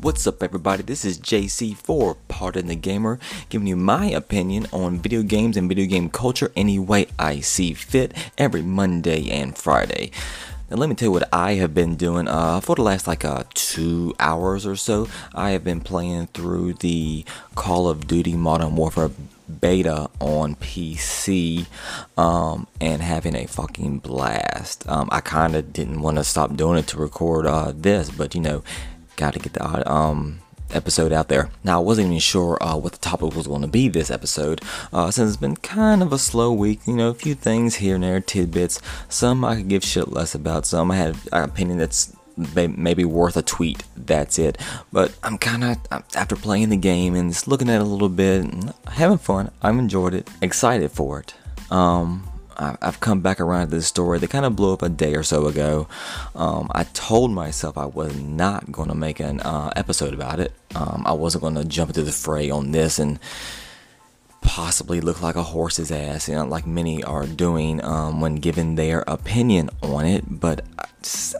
What's up, everybody? This is JC4, Pardon the Gamer, giving you my opinion on video games and video game culture any way I see fit every Monday and Friday. Now, let me tell you what I have been doing uh, for the last like uh, two hours or so. I have been playing through the Call of Duty Modern Warfare beta on PC um, and having a fucking blast. Um, I kind of didn't want to stop doing it to record uh, this, but you know, got to get the um, episode out there. Now, I wasn't even sure uh, what the topic was going to be this episode, uh, since it's been kind of a slow week. You know, a few things here and there, tidbits. Some I could give shit less about. Some I had an opinion that's maybe worth a tweet. That's it. But I'm kind of after playing the game and just looking at it a little bit, and having fun. I've enjoyed it, excited for it. Um, I've come back around to this story that kind of blew up a day or so ago. Um, I told myself I was not going to make an uh, episode about it. Um, I wasn't going to jump into the fray on this and possibly look like a horse's ass, you know, like many are doing um, when given their opinion on it. But I,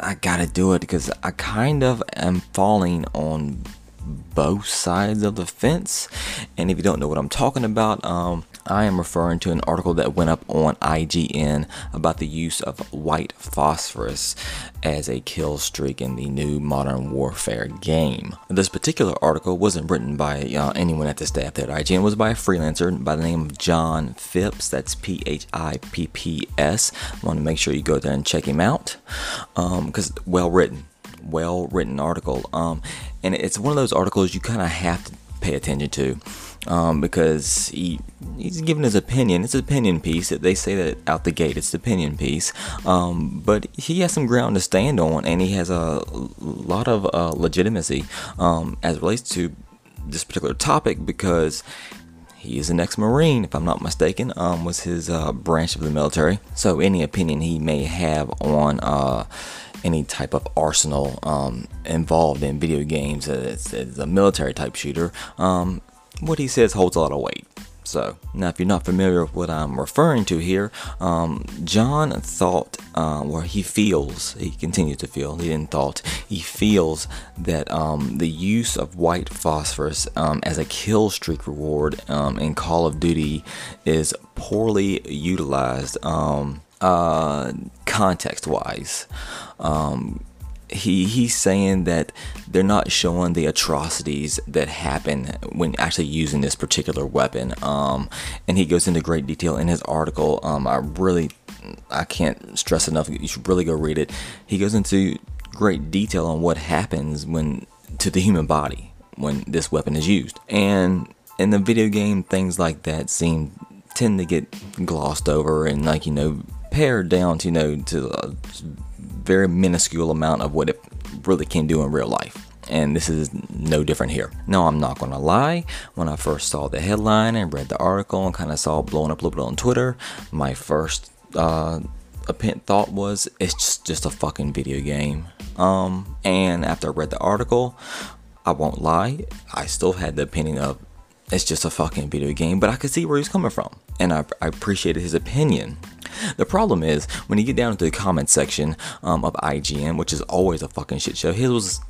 I gotta do it because I kind of am falling on both sides of the fence. And if you don't know what I'm talking about, um, I am referring to an article that went up on IGN about the use of white phosphorus as a kill streak in the new Modern Warfare game. This particular article wasn't written by uh, anyone at the staff there at IGN, it was by a freelancer by the name of John Phipps. That's P H I P P S. I want to make sure you go there and check him out because um, well written well written article. Um, and it's one of those articles you kind of have to pay attention to um, because he he's giving his opinion. It's an opinion piece. That they say that out the gate, it's an opinion piece. Um, but he has some ground to stand on, and he has a lot of uh, legitimacy um, as relates to this particular topic because he is an ex-marine, if I'm not mistaken. Um, was his uh, branch of the military. So any opinion he may have on uh, any type of arsenal um, involved in video games. as, it's, a military type shooter. Um, what he says holds a lot of weight. So, now if you're not familiar with what I'm referring to here, um, John thought, uh, or he feels, he continues to feel, he didn't thought, he feels that um, the use of white phosphorus um, as a kill streak reward um, in Call of Duty is poorly utilized um, uh, context wise. Um, he he's saying that they're not showing the atrocities that happen when actually using this particular weapon. Um, and he goes into great detail in his article. Um, I really I can't stress enough. You should really go read it. He goes into great detail on what happens when to the human body when this weapon is used. And in the video game, things like that seem tend to get glossed over and like you know pared down to you know to a very minuscule amount of what it really can do in real life and this is no different here. No, I'm not gonna lie. When I first saw the headline and read the article and kind of saw it blowing up a little bit on Twitter, my first uh, thought was it's just, just a fucking video game. Um, and after I read the article, I won't lie, I still had the opinion of it's just a fucking video game, but I could see where he's coming from, and I, I appreciated his opinion. The problem is when you get down to the comment section um, of IGN, which is always a fucking shit show. His was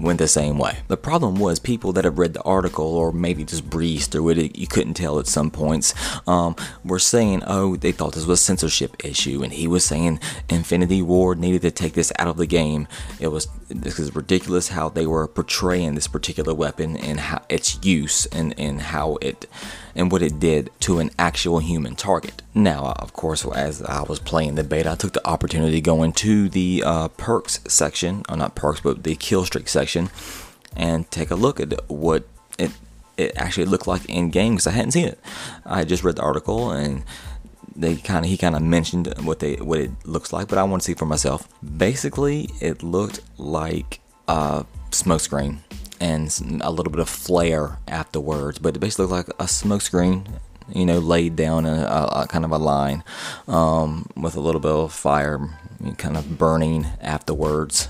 went the same way. The problem was people that have read the article or maybe just breezed through it, you couldn't tell at some points, um, were saying, oh, they thought this was a censorship issue. And he was saying Infinity Ward needed to take this out of the game. It was, this is ridiculous how they were portraying this particular weapon and how its use and, and how it and what it did to an actual human target. Now, of course, as I was playing the beta, I took the opportunity to go into the uh, perks section, or not perks, but the kill streak section, and take a look at what it it actually looked like in game because I hadn't seen it. I just read the article and they kind of he kind of mentioned what they what it looks like, but I want to see for myself. Basically, it looked like a smoke screen and a little bit of flare afterwards. But it basically looked like a smoke screen, you know, laid down in a, a kind of a line um, with a little bit of fire kind of burning afterwards.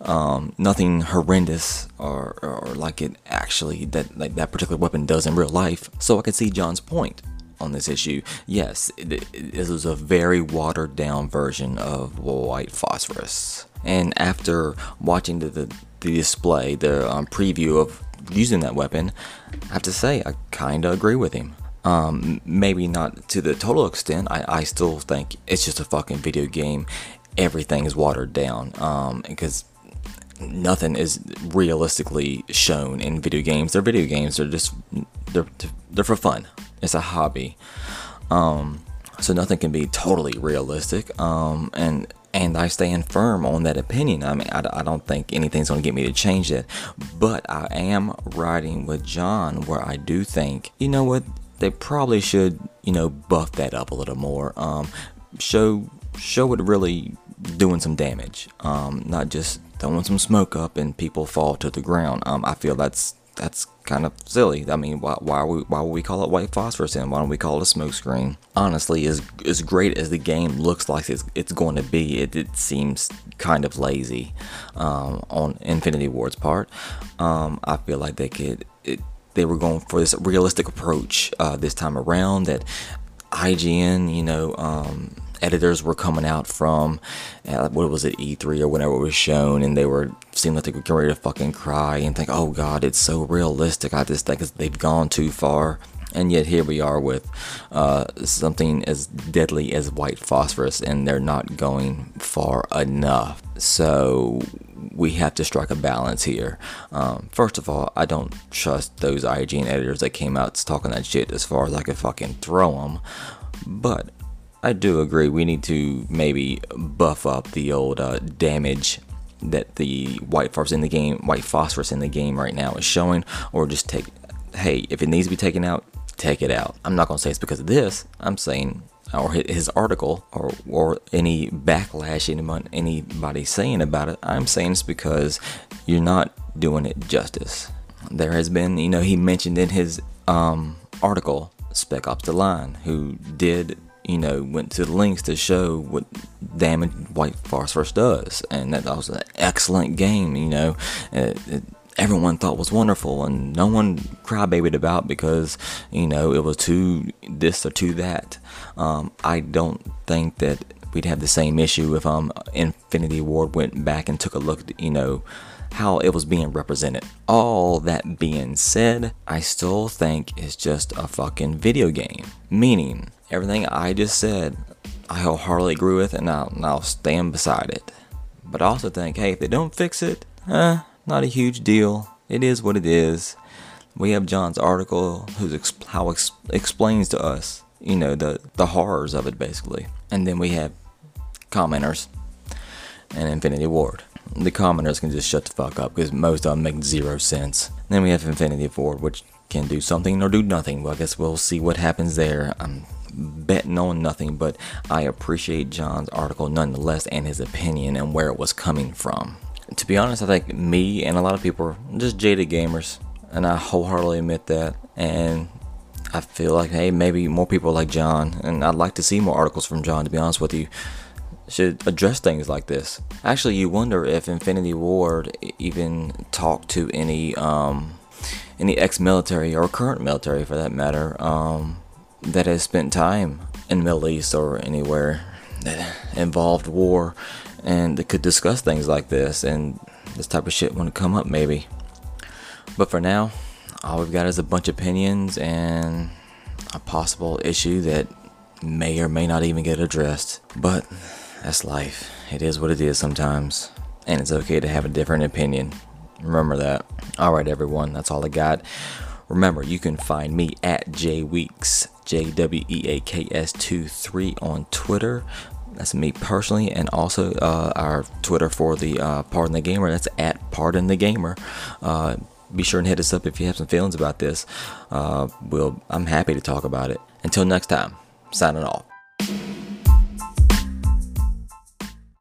Um, nothing horrendous or, or like it actually that like that particular weapon does in real life. So I could see John's point on this issue. Yes, this is a very watered down version of white phosphorus. And after watching the, the the display, the um, preview of using that weapon, I have to say I kind of agree with him. Um, maybe not to the total extent. I, I still think it's just a fucking video game. Everything is watered down um, because nothing is realistically shown in video games. They're video games. They're just they're they're for fun. It's a hobby. Um, so nothing can be totally realistic. Um, and and I stand firm on that opinion. I mean, I, I don't think anything's going to get me to change that. But I am riding with John where I do think, you know what, they probably should, you know, buff that up a little more. Um, show show it really doing some damage. Um, not just throwing some smoke up and people fall to the ground. Um, I feel that's that's kind of silly. I mean, why why we, why would we call it white phosphorus and why don't we call it a smoke screen? Honestly, as as great as the game looks like it's, it's going to be, it, it seems kind of lazy um, on Infinity Ward's part. Um, I feel like they could. It, they were going for this realistic approach uh, this time around that IGN, you know, um, editors were coming out from uh, what was it E3 or whenever it was shown, and they were seemed like they were ready to fucking cry and think, "Oh God, it's so realistic." I just think they've gone too far. And yet here we are with uh, something as deadly as white phosphorus, and they're not going far enough. So we have to strike a balance here. Um, first of all, I don't trust those IGN editors that came out talking that shit as far as I could fucking throw them. But I do agree we need to maybe buff up the old uh, damage that the white phosphorus in the game, white phosphorus in the game right now is showing, or just take. Hey, if it needs to be taken out, take it out. I'm not gonna say it's because of this. I'm saying, or his article, or or any backlash anyone anybody saying about it. I'm saying it's because you're not doing it justice. There has been, you know, he mentioned in his um, article, Spec Ops: The Line, who did you know, went to the lengths to show what damage White Phosphorus does, and that was an excellent game. You know, it, it, everyone thought was wonderful, and no one crybabied about because you know it was too this or too that. Um, I don't think that we'd have the same issue if um Infinity Ward went back and took a look. At, you know how it was being represented. All that being said, I still think it's just a fucking video game. Meaning, everything I just said, I wholeheartedly agree with and I'll, and I'll stand beside it. But I also think, hey, if they don't fix it, eh, not a huge deal. It is what it is. We have John's article, who's how ex- explains to us, you know, the the horrors of it basically, and then we have commenters and Infinity Ward the commenters can just shut the fuck up because most of them make zero sense. Then we have Infinity Ward, which can do something or do nothing. Well, I guess we'll see what happens there. I'm betting on nothing, but I appreciate John's article nonetheless and his opinion and where it was coming from. To be honest, I think me and a lot of people are just jaded gamers, and I wholeheartedly admit that. And I feel like, hey, maybe more people like John, and I'd like to see more articles from John, to be honest with you should address things like this. Actually, you wonder if Infinity Ward even talked to any um, any ex-military or current military, for that matter, um, that has spent time in Middle East or anywhere that involved war, and that could discuss things like this and this type of shit when it come up, maybe. But for now, all we've got is a bunch of opinions and a possible issue that may or may not even get addressed. But that's life. It is what it is sometimes. And it's okay to have a different opinion. Remember that. Alright, everyone, that's all I got. Remember, you can find me at jweaks, J W E A K S 2 3 on Twitter. That's me personally, and also uh, our Twitter for the uh, Pardon the Gamer. That's at Pardon the Gamer. Uh, be sure and hit us up if you have some feelings about this. Uh, we'll, I'm happy to talk about it. Until next time, signing off.